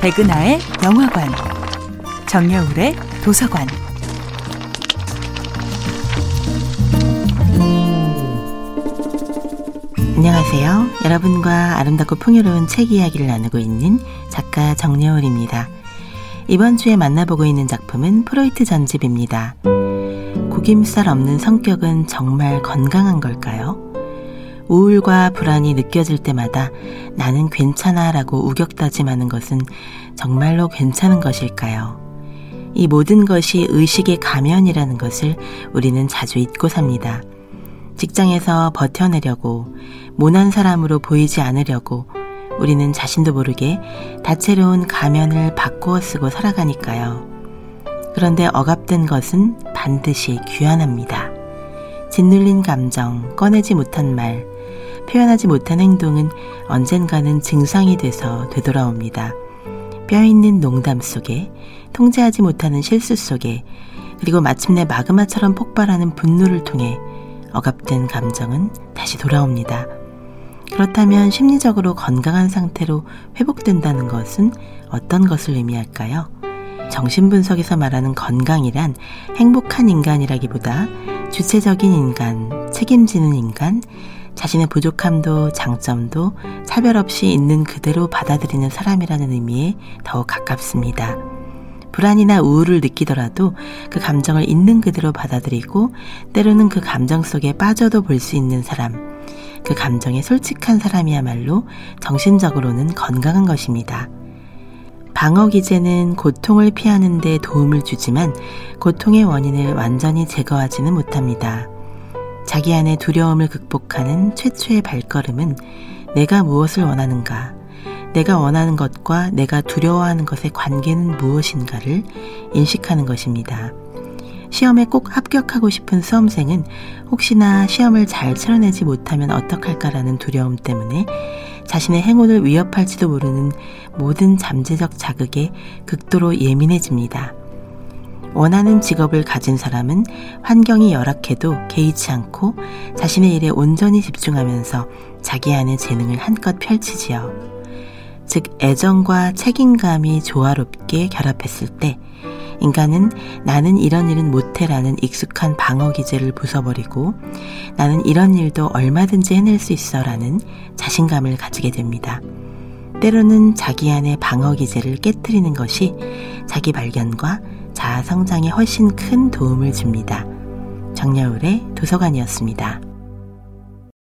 백은하의 영화관, 정여울의 도서관. 안녕하세요. 여러분과 아름답고 풍요로운 책 이야기를 나누고 있는 작가 정여울입니다. 이번 주에 만나보고 있는 작품은 프로이트 전집입니다. 구김살 없는 성격은 정말 건강한 걸까요? 우울과 불안이 느껴질 때마다 나는 괜찮아 라고 우격다짐하는 것은 정말로 괜찮은 것일까요? 이 모든 것이 의식의 가면이라는 것을 우리는 자주 잊고 삽니다. 직장에서 버텨내려고, 모난 사람으로 보이지 않으려고, 우리는 자신도 모르게 다채로운 가면을 바꾸어 쓰고 살아가니까요. 그런데 억압된 것은 반드시 귀환합니다. 짓눌린 감정, 꺼내지 못한 말, 표현하지 못한 행동은 언젠가는 증상이 돼서 되돌아옵니다. 뼈 있는 농담 속에, 통제하지 못하는 실수 속에, 그리고 마침내 마그마처럼 폭발하는 분노를 통해 억압된 감정은 다시 돌아옵니다. 그렇다면 심리적으로 건강한 상태로 회복된다는 것은 어떤 것을 의미할까요? 정신분석에서 말하는 건강이란 행복한 인간이라기보다 주체적인 인간, 책임지는 인간, 자신의 부족함도 장점도 차별 없이 있는 그대로 받아들이는 사람이라는 의미에 더욱 가깝습니다. 불안이나 우울을 느끼더라도 그 감정을 있는 그대로 받아들이고 때로는 그 감정 속에 빠져도 볼 수 있는 사람, 그 감정에 솔직한 사람이야말로 정신적으로는 건강한 것입니다. 방어 기제는 고통을 피하는 데 도움을 주지만 고통의 원인을 완전히 제거하지는 못합니다. 자기 안의 두려움을 극복하는 최초의 발걸음은 내가 무엇을 원하는가, 내가 원하는 것과 내가 두려워하는 것의 관계는 무엇인가를 인식하는 것입니다. 시험에 꼭 합격하고 싶은 수험생은 혹시나 시험을 잘 치러내지 못하면 어떡할까라는 두려움 때문에 자신의 행운을 위협할지도 모르는 모든 잠재적 자극에 극도로 예민해집니다. 원하는 직업을 가진 사람은 환경이 열악해도 개의치 않고 자신의 일에 온전히 집중하면서 자기 안의 재능을 한껏 펼치지요. 즉, 애정과 책임감이 조화롭게 결합했을 때 인간은 나는 이런 일은 못해라는 익숙한 방어 기제를 부숴버리고 나는 이런 일도 얼마든지 해낼 수 있어라는 자신감을 가지게 됩니다. 때로는 자기 안의 방어 기제를 깨뜨리는 것이 자기 발견과 자아 성장에 훨씬 큰 도움을 줍니다. 정여울의 도서관이었습니다.